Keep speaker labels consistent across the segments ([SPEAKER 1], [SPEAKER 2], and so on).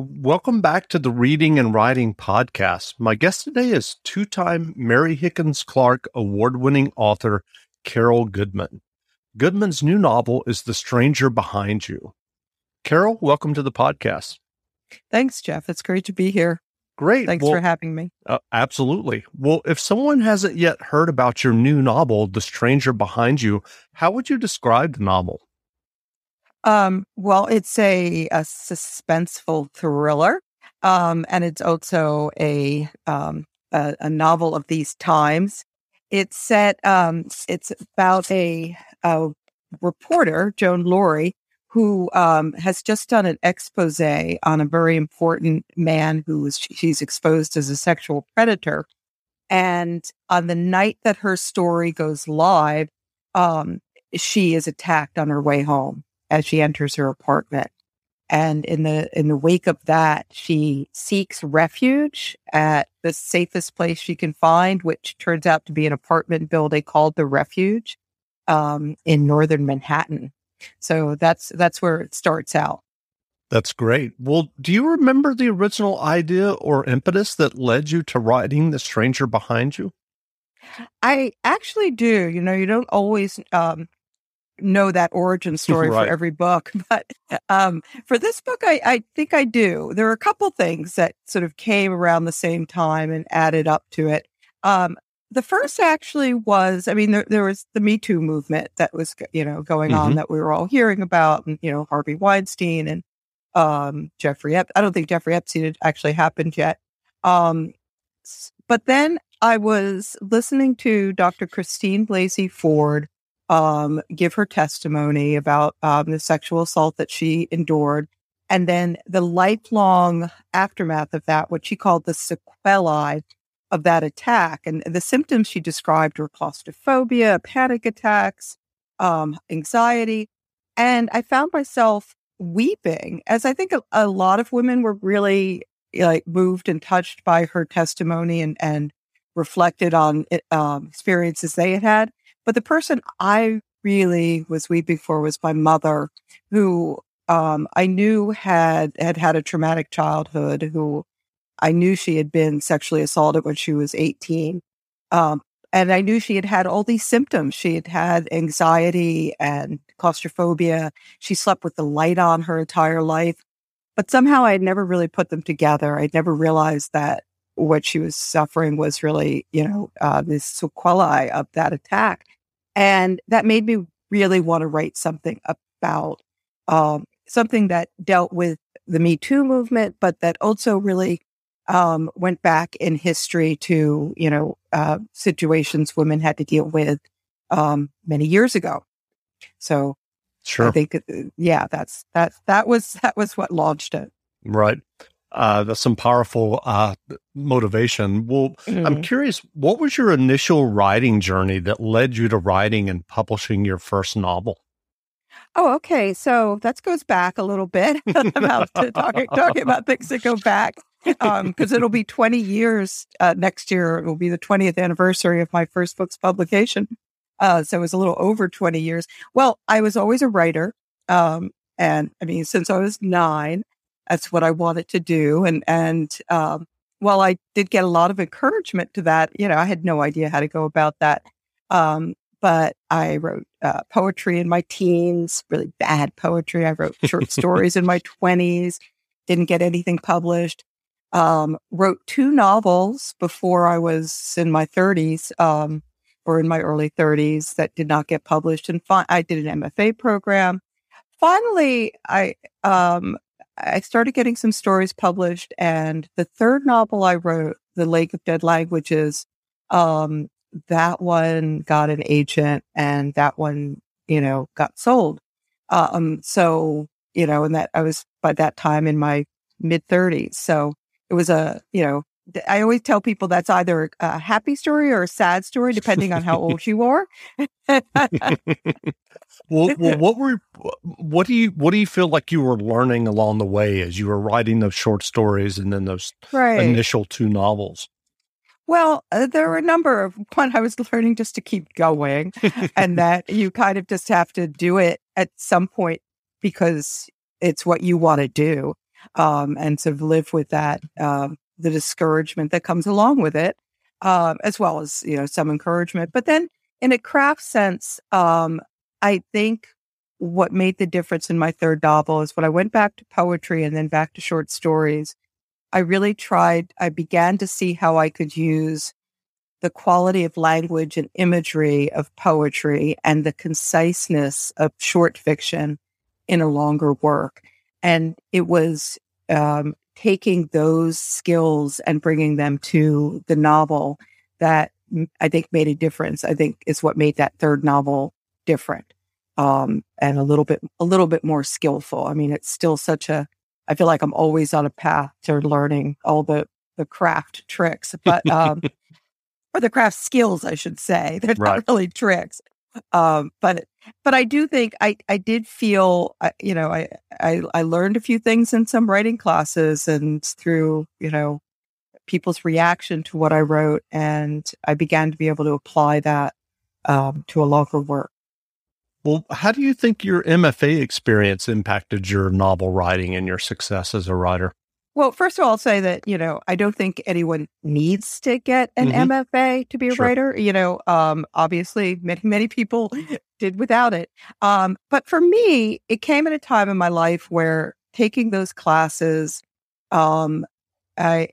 [SPEAKER 1] Welcome back to the Reading and Writing Podcast. My guest today is two time Mary Higgins Clark award winning author Carol Goodman. Goodman's new novel is The Stranger Behind You. Carol, welcome to the podcast.
[SPEAKER 2] Thanks, Jeff. It's great to be here.
[SPEAKER 1] Great.
[SPEAKER 2] Thanks well, for having me.
[SPEAKER 1] Uh, absolutely. Well, if someone hasn't yet heard about your new novel, The Stranger Behind You, how would you describe the novel?
[SPEAKER 2] Um, well, it's a, a suspenseful thriller, um, and it's also a, um, a, a novel of these times. It's set. Um, it's about a, a reporter, Joan Laurie, who um, has just done an expose on a very important man who she's exposed as a sexual predator. And on the night that her story goes live, um, she is attacked on her way home as she enters her apartment. And in the in the wake of that, she seeks refuge at the safest place she can find, which turns out to be an apartment building called the Refuge um, in northern Manhattan. So that's that's where it starts out.
[SPEAKER 1] That's great. Well, do you remember the original idea or impetus that led you to writing The Stranger Behind You?
[SPEAKER 2] I actually do. You know, you don't always um, know that origin story right. for every book, but um, for this book, I, I, think I do. There are a couple things that sort of came around the same time and added up to it. Um, the first actually was, I mean, there, there, was the Me Too movement that was, you know, going mm-hmm. on that we were all hearing about, and you know, Harvey Weinstein and um, Jeffrey. Ep- I don't think Jeffrey Epstein had actually happened yet. Um, but then I was listening to Dr. Christine Blasey Ford um, give her testimony about um, the sexual assault that she endured. And then the lifelong aftermath of that, what she called the sequelae of that attack. And the symptoms she described were claustrophobia, panic attacks, um, anxiety. And I found myself weeping as I think a, a, lot of women were really like moved and touched by her testimony and, and reflected on um, experiences they had had. But the person I really was weeping for was my mother, who um, I knew had had had a traumatic childhood. Who I knew she had been sexually assaulted when she was eighteen, um, and I knew she had had all these symptoms. She had had anxiety and claustrophobia. She slept with the light on her entire life, but somehow I had never really put them together. I'd never realized that what she was suffering was really, you know, uh, this sequelae of that attack. And that made me really want to write something about um, something that dealt with the Me Too movement, but that also really um, went back in history to, you know, uh, situations women had to deal with um, many years ago. So
[SPEAKER 1] sure.
[SPEAKER 2] I think, uh, yeah, that's, that, that was, that was what launched it.
[SPEAKER 1] Right uh, that's some powerful uh, motivation. Well, mm-hmm. I'm curious, what was your initial writing journey that led you to writing and publishing your first novel?
[SPEAKER 2] Oh, okay. So that goes back a little bit I'm about to talking, talking about things that go back because um, it'll be 20 years uh, next year. It will be the 20th anniversary of my first book's publication. Uh, so it was a little over 20 years. Well, I was always a writer. Um, and I mean, since I was nine, that's what I wanted to do. And, and, um, while I did get a lot of encouragement to that, you know, I had no idea how to go about that. Um, but I wrote uh, poetry in my teens, really bad poetry. I wrote short stories in my 20s, didn't get anything published. Um, wrote two novels before I was in my 30s um, or in my early 30s that did not get published. And fi- I did an MFA program. Finally, I um, I started getting some stories published, and the third novel I wrote, The Lake of Dead Languages, um, that one got an agent, and that one, you know, got sold. Um, so you know, and that I was by that time in my mid thirties, so it was a, you know, I always tell people that's either a happy story or a sad story, depending on how old you are.
[SPEAKER 1] well, well, what were what do you what do you feel like you were learning along the way as you were writing those short stories and then those right. initial two novels?
[SPEAKER 2] Well, uh, there were a number of one I was learning just to keep going, and that you kind of just have to do it at some point because it's what you want to do. um, and sort of live with that, um, the discouragement that comes along with it, uh, as well as, you know, some encouragement. But then in a craft sense, um, I think what made the difference in my third novel is when I went back to poetry and then back to short stories, I really tried, I began to see how I could use the quality of language and imagery of poetry and the conciseness of short fiction in a longer work. And it was um, taking those skills and bringing them to the novel that I think made a difference. I think is what made that third novel different um, and a little bit a little bit more skillful. I mean, it's still such a. I feel like I'm always on a path to learning all the the craft tricks, but um, or the craft skills, I should say. They're right. not really tricks. Um, but but I do think I I did feel you know I, I I learned a few things in some writing classes and through you know people's reaction to what I wrote, and I began to be able to apply that um, to a longer work.
[SPEAKER 1] Well, how do you think your MFA experience impacted your novel writing and your success as a writer?
[SPEAKER 2] Well, first of all, I'll say that, you know, I don't think anyone needs to get an mm-hmm. MFA to be a sure. writer. You know, um, obviously many, many people did without it. Um, but for me, it came at a time in my life where taking those classes, um, I,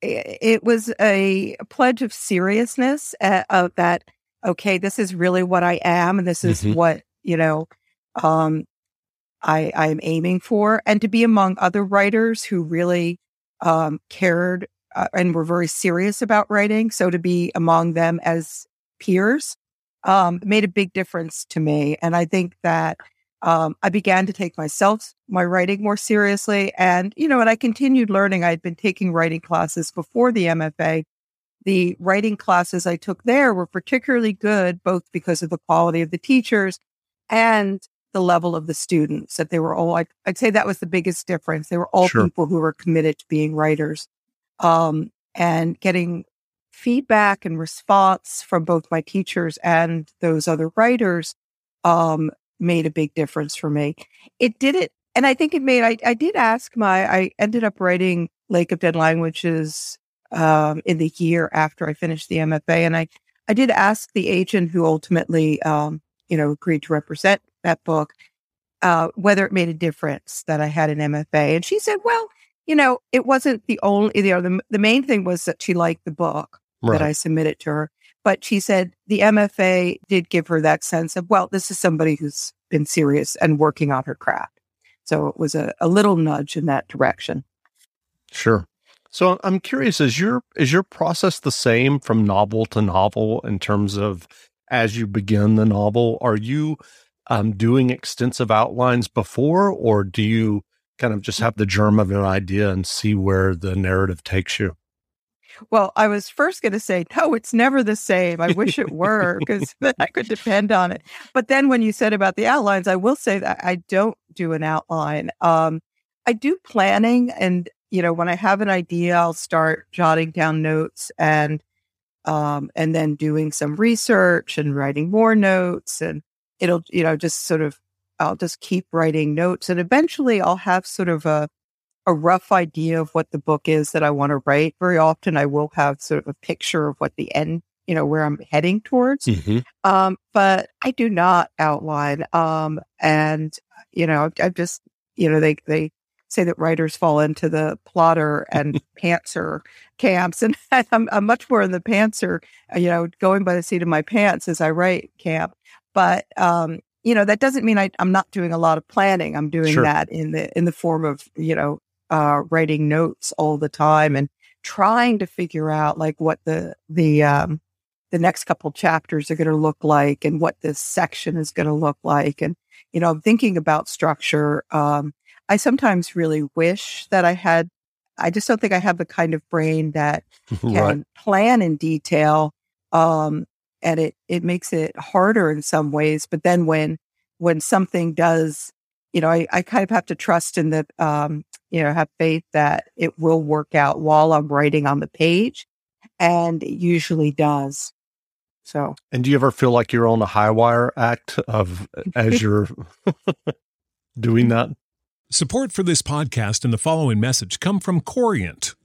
[SPEAKER 2] it was a pledge of seriousness uh, of that, okay, this is really what I am. And this is mm-hmm. what, you know, um, I, I am aiming for, and to be among other writers who really um, cared uh, and were very serious about writing. So to be among them as peers um, made a big difference to me. And I think that um, I began to take myself, my writing more seriously. And, you know, and I continued learning. I'd been taking writing classes before the MFA. The writing classes I took there were particularly good, both because of the quality of the teachers and the level of the students that they were all I'd, I'd say that was the biggest difference they were all sure. people who were committed to being writers um, and getting feedback and response from both my teachers and those other writers um, made a big difference for me it did it and i think it made i, I did ask my i ended up writing lake of dead languages um, in the year after i finished the mfa and i i did ask the agent who ultimately um, you know agreed to represent that book, uh, whether it made a difference that I had an MFA. And she said, well, you know, it wasn't the only, you know, the, the main thing was that she liked the book right. that I submitted to her. But she said the MFA did give her that sense of, well, this is somebody who's been serious and working on her craft. So it was a, a little nudge in that direction.
[SPEAKER 1] Sure. So I'm curious, is your is your process the same from novel to novel in terms of as you begin the novel? Are you um, doing extensive outlines before, or do you kind of just have the germ of an idea and see where the narrative takes you?
[SPEAKER 2] Well, I was first going to say, no, it's never the same. I wish it were because I could depend on it. But then when you said about the outlines, I will say that I don't do an outline. Um, I do planning. And, you know, when I have an idea, I'll start jotting down notes and, um, and then doing some research and writing more notes and it'll, you know, just sort of, I'll just keep writing notes and eventually I'll have sort of a, a rough idea of what the book is that I want to write. Very often I will have sort of a picture of what the end, you know, where I'm heading towards. Mm-hmm. Um, but I do not outline. Um, and, you know, I've just, you know, they, they say that writers fall into the plotter and pantser camps. And I'm, I'm much more in the pantser, you know, going by the seat of my pants as I write camp. But um, you know, that doesn't mean I, am not doing a lot of planning. I'm doing sure. that in the in the form of you know uh, writing notes all the time and trying to figure out like what the the um, the next couple chapters are going to look like and what this section is going to look like and you know I'm thinking about structure um, i sometimes really wish that i had i just don't think i have the kind of brain that can right. plan in detail um, and it it makes it harder in some ways but then when when something does you know i, I kind of have to trust in the um you know have faith that it will work out while i'm writing on the page and it usually does. So.
[SPEAKER 1] And do you ever feel like you're on a high wire act of as you're doing that?
[SPEAKER 3] Support for this podcast and the following message come from Corient.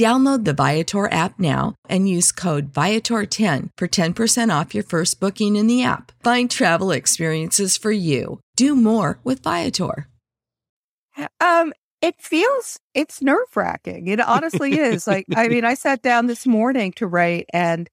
[SPEAKER 4] Download the Viator app now and use code Viator10 for 10% off your first booking in the app. Find travel experiences for you. Do more with Viator.
[SPEAKER 2] Um, it feels it's nerve wracking. It honestly is. Like, I mean, I sat down this morning to write and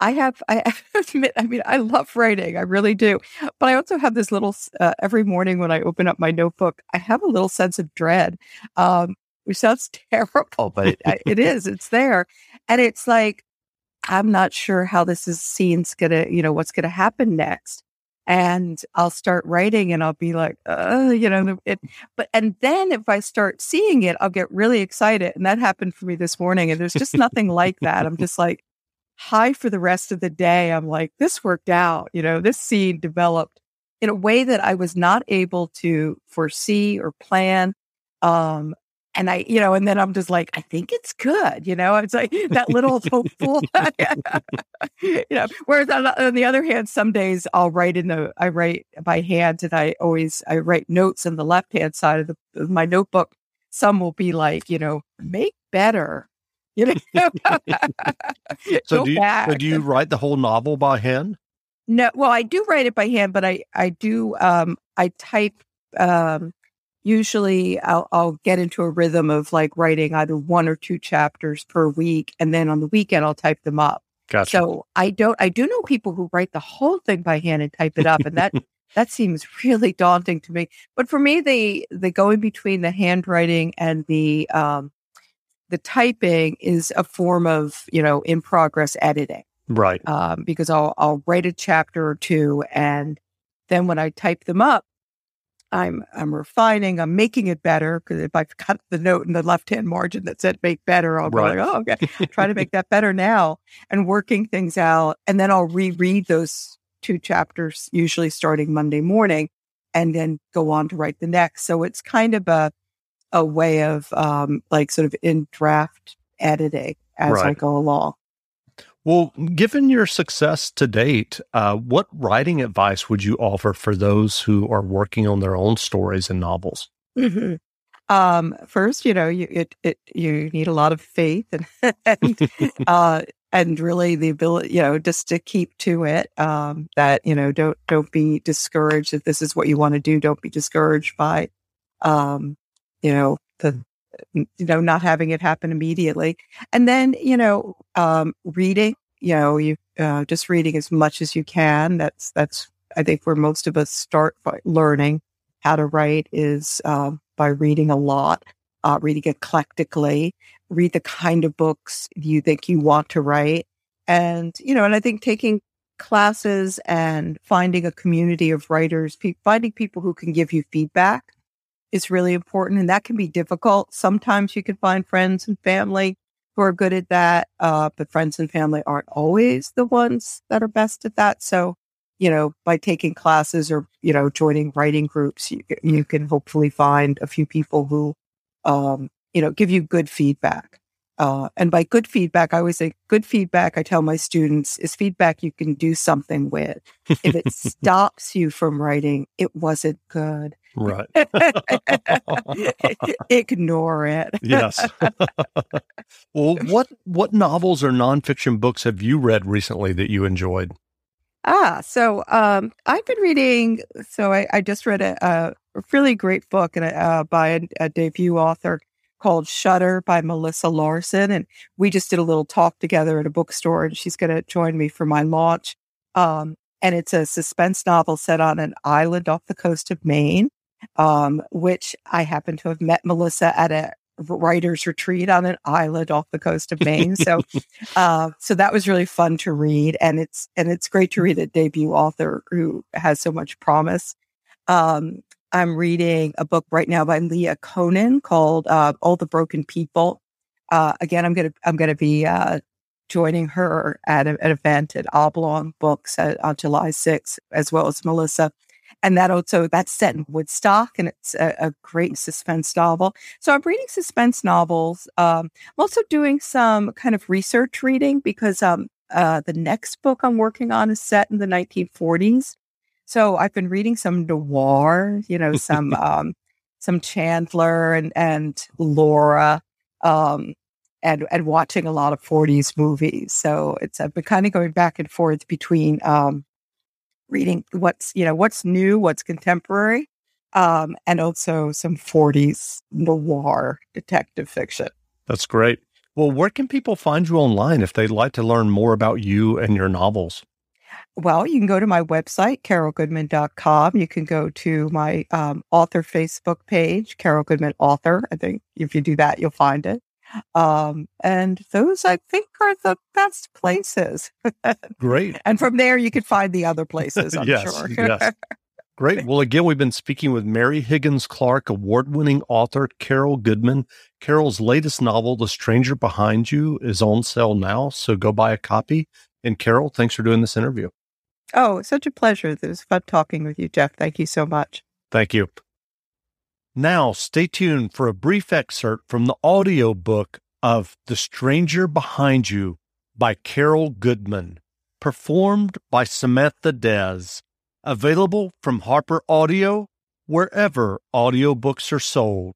[SPEAKER 2] I have, I admit, I mean, I love writing. I really do. But I also have this little, uh, every morning when I open up my notebook, I have a little sense of dread. Um, which sounds terrible, but it, it is. It's there, and it's like I'm not sure how this is scene's gonna, you know, what's gonna happen next. And I'll start writing, and I'll be like, uh, you know, it. But and then if I start seeing it, I'll get really excited, and that happened for me this morning. And there's just nothing like that. I'm just like high for the rest of the day. I'm like, this worked out. You know, this scene developed in a way that I was not able to foresee or plan. Um, and I, you know, and then I'm just like, I think it's good, you know. It's like that little hopeful, you know. Whereas on, on, the other hand, some days I'll write in the, I write by hand, and I always I write notes in the left hand side of, the, of my notebook. Some will be like, you know, make better, you know.
[SPEAKER 1] so do you, so do you write the whole novel by hand?
[SPEAKER 2] No, well, I do write it by hand, but I I do um I type um usually I'll, I'll, get into a rhythm of like writing either one or two chapters per week. And then on the weekend, I'll type them up.
[SPEAKER 1] Gotcha.
[SPEAKER 2] So I don't, I do know people who write the whole thing by hand and type it up. And that, that seems really daunting to me. But for me, the, the going between the handwriting and the, um, the typing is a form of, you know, in progress editing.
[SPEAKER 1] Right.
[SPEAKER 2] Um, because I'll, I'll write a chapter or two and then when I type them up, I'm I'm refining, I'm making it better because if I've got the note in the left hand margin that said make better, I'll right. be like, oh, okay, try to make that better now and working things out. And then I'll reread those two chapters, usually starting Monday morning, and then go on to write the next. So it's kind of a a way of um, like sort of in draft editing as right. I go along.
[SPEAKER 1] Well, given your success to date, uh, what writing advice would you offer for those who are working on their own stories and novels?
[SPEAKER 2] Mm-hmm. Um, first, you know, you it, it, you need a lot of faith and and, uh, and really the ability, you know, just to keep to it. Um, that you know, don't don't be discouraged if this is what you want to do. Don't be discouraged by, um, you know, the you know, not having it happen immediately. And then, you know, um, reading, you know, you, uh, just reading as much as you can. That's, that's, I think where most of us start learning how to write is, um, by reading a lot, uh, reading eclectically, read the kind of books you think you want to write. And, you know, and I think taking classes and finding a community of writers, pe- finding people who can give you feedback is really important. And that can be difficult. Sometimes you can find friends and family who are good at that. Uh, but friends and family aren't always the ones that are best at that. So, you know, by taking classes or, you know, joining writing groups, you, you can hopefully find a few people who, um, you know, give you good feedback. Uh, and by good feedback, I always say good feedback. I tell my students is feedback you can do something with. If it stops you from writing, it wasn't good.
[SPEAKER 1] Right.
[SPEAKER 2] Ignore it.
[SPEAKER 1] yes. well, what what novels or nonfiction books have you read recently that you enjoyed?
[SPEAKER 2] Ah, so um, I've been reading. So I, I just read a, a, really great book and uh, by a, a debut author called Shutter by Melissa Larsen. And we just did a little talk together at a bookstore, and she's going to join me for my launch. Um, and it's a suspense novel set on an island off the coast of Maine, um, which I happen to have met Melissa at a writer's retreat on an island off the coast of Maine. So, uh, so that was really fun to read, and it's and it's great to read a debut author who has so much promise. Um, I'm reading a book right now by Leah Konen called uh, "All the Broken People." Uh, again, I'm gonna I'm gonna be uh, joining her at a, an event at Oblong Books at, on July 6th, as well as Melissa. And that also that's set in Woodstock, and it's a, a great suspense novel. So I'm reading suspense novels. Um, I'm also doing some kind of research reading because um, uh, the next book I'm working on is set in the 1940s. So I've been reading some noir, you know, some um, some Chandler and and Laura, um, and and watching a lot of 40s movies. So it's I've been kind of going back and forth between um, reading what's you know what's new, what's contemporary, um, and also some 40s noir detective fiction.
[SPEAKER 1] That's great. Well, where can people find you online if they'd like to learn more about you and your novels?
[SPEAKER 2] Well, you can go to my website, carolgoodman.com. You can go to my um, author Facebook page, Carol Goodman Author. I think if you do that, you'll find it. Um, and those, I think, are the best places.
[SPEAKER 1] Great.
[SPEAKER 2] and from there, you can find the other places, I'm
[SPEAKER 1] yes,
[SPEAKER 2] sure.
[SPEAKER 1] yes. Great. Well, again, we've been speaking with Mary Higgins Clark, award winning author Carol Goodman. Carol's latest novel, The Stranger Behind You, is on sale now. So go buy a copy. And Carol, thanks for doing this interview.
[SPEAKER 2] Oh, such a pleasure. It was fun talking with you, Jeff. Thank you so much.
[SPEAKER 1] Thank you. Now, stay tuned for a brief excerpt from the audio book of The Stranger Behind You by Carol Goodman, performed by Samantha Desz. Available from Harper Audio, wherever audiobooks are sold.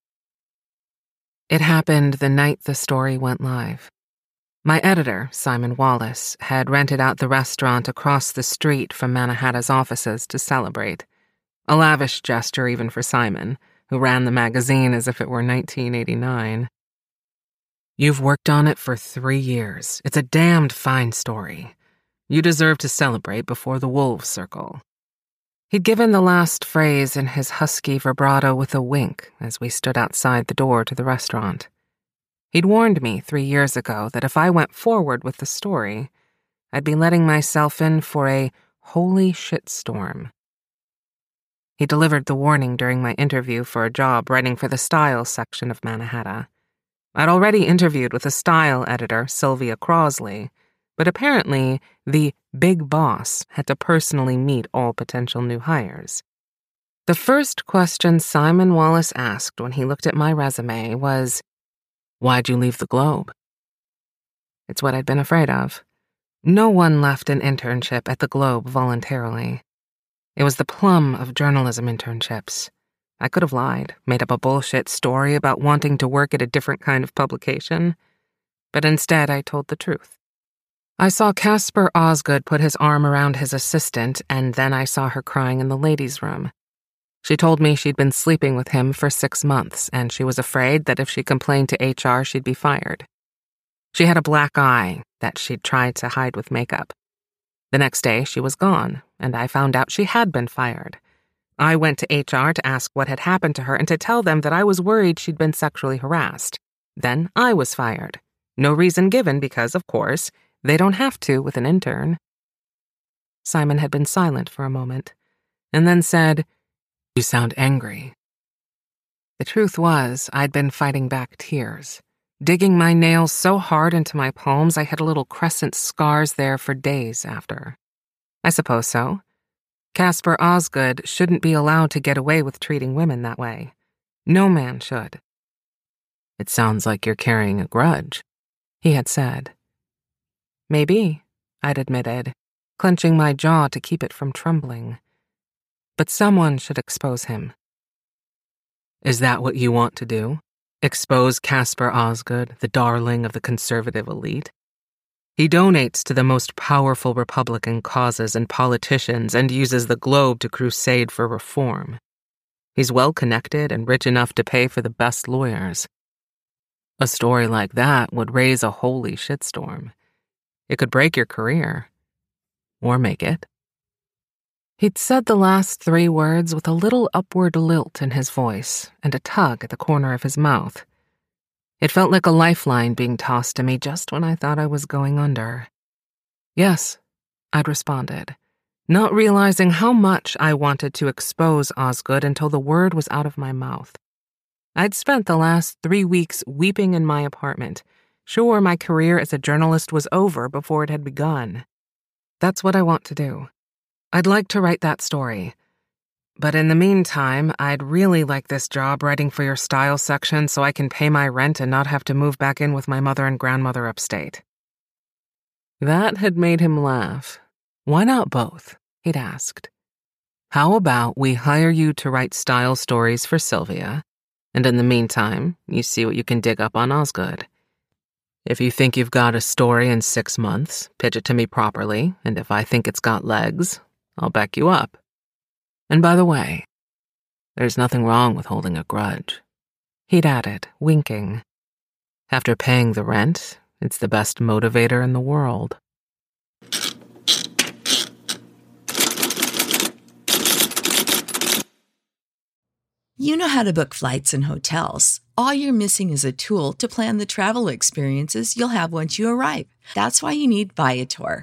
[SPEAKER 5] It happened the night the story went live. My editor, Simon Wallace, had rented out the restaurant across the street from Mannahatta's offices to celebrate. A lavish gesture even for Simon, who ran the magazine as if it were 1989. You've worked on it for three years. It's a damned fine story. You deserve to celebrate before the wolves circle. He'd given the last phrase in his husky vibrato with a wink as we stood outside the door to the restaurant. He'd warned me three years ago that if I went forward with the story, I'd be letting myself in for a holy shitstorm. He delivered the warning during my interview for a job writing for the style section of Mannahatta. I'd already interviewed with a style editor, Sylvia Crosley, but apparently the big boss had to personally meet all potential new hires. The first question Simon Wallace asked when he looked at my resume was, Why'd you leave the Globe? It's what I'd been afraid of. No one left an internship at the Globe voluntarily. It was the plum of journalism internships. I could have lied, made up a bullshit story about wanting to work at a different kind of publication, but instead I told the truth. I saw Caspar Osgood put his arm around his assistant, and then I saw her crying in the ladies' room. She told me she'd been sleeping with him for six months, and she was afraid that if she complained to HR, she'd be fired. She had a black eye that she'd tried to hide with makeup. The next day, she was gone, and I found out she had been fired. I went to HR to ask what had happened to her and to tell them that I was worried she'd been sexually harassed. Then I was fired. No reason given because, of course, they don't have to with an intern. Simon had been silent for a moment, and then said, You sound angry. The truth was, I'd been fighting back tears. digging my nails so hard into my palms I had little crescent scars there for days after. I suppose so. Caspar Osgood shouldn't be allowed to get away with treating women that way. No man should. It sounds like you're carrying a grudge, he had said. Maybe, I'd admitted, clenching my jaw to keep it from trembling. But someone should expose him. Is that what you want to do? Expose Caspar Osgood, the darling of the conservative elite? He donates to the most powerful Republican causes and politicians and uses the globe to crusade for reform. He's well connected and rich enough to pay for the best lawyers. A story like that would raise a holy shitstorm. It could break your career. Or make it. He'd said the last three words with a little upward lilt in his voice and a tug at the corner of his mouth. It felt like a lifeline being tossed to me just when I thought I was going under. Yes, I'd responded, not realizing how much I wanted to expose Osgood until the word was out of my mouth. I'd spent the last three weeks weeping in my apartment, sure my career as a journalist was over before it had begun. That's what I want to do. I'd like to write that story. But in the meantime, I'd really like this job writing for your style section so I can pay my rent and not have to move back in with my mother and grandmother upstate. That had made him laugh. Why not both? He'd asked. How about we hire you to write style stories for Sylvia, and in the meantime, you see what you can dig up on Osgood. If you think you've got a story in six months, pitch it to me properly, and if I think it's got legs, I'll back you up. And by the way, there's nothing wrong with holding a grudge. He'd added, winking. After paying the rent, it's the best motivator in the world.
[SPEAKER 4] You know how to book flights and hotels. All you're missing is a tool to plan the travel experiences you'll have once you arrive. That's why you need Viator.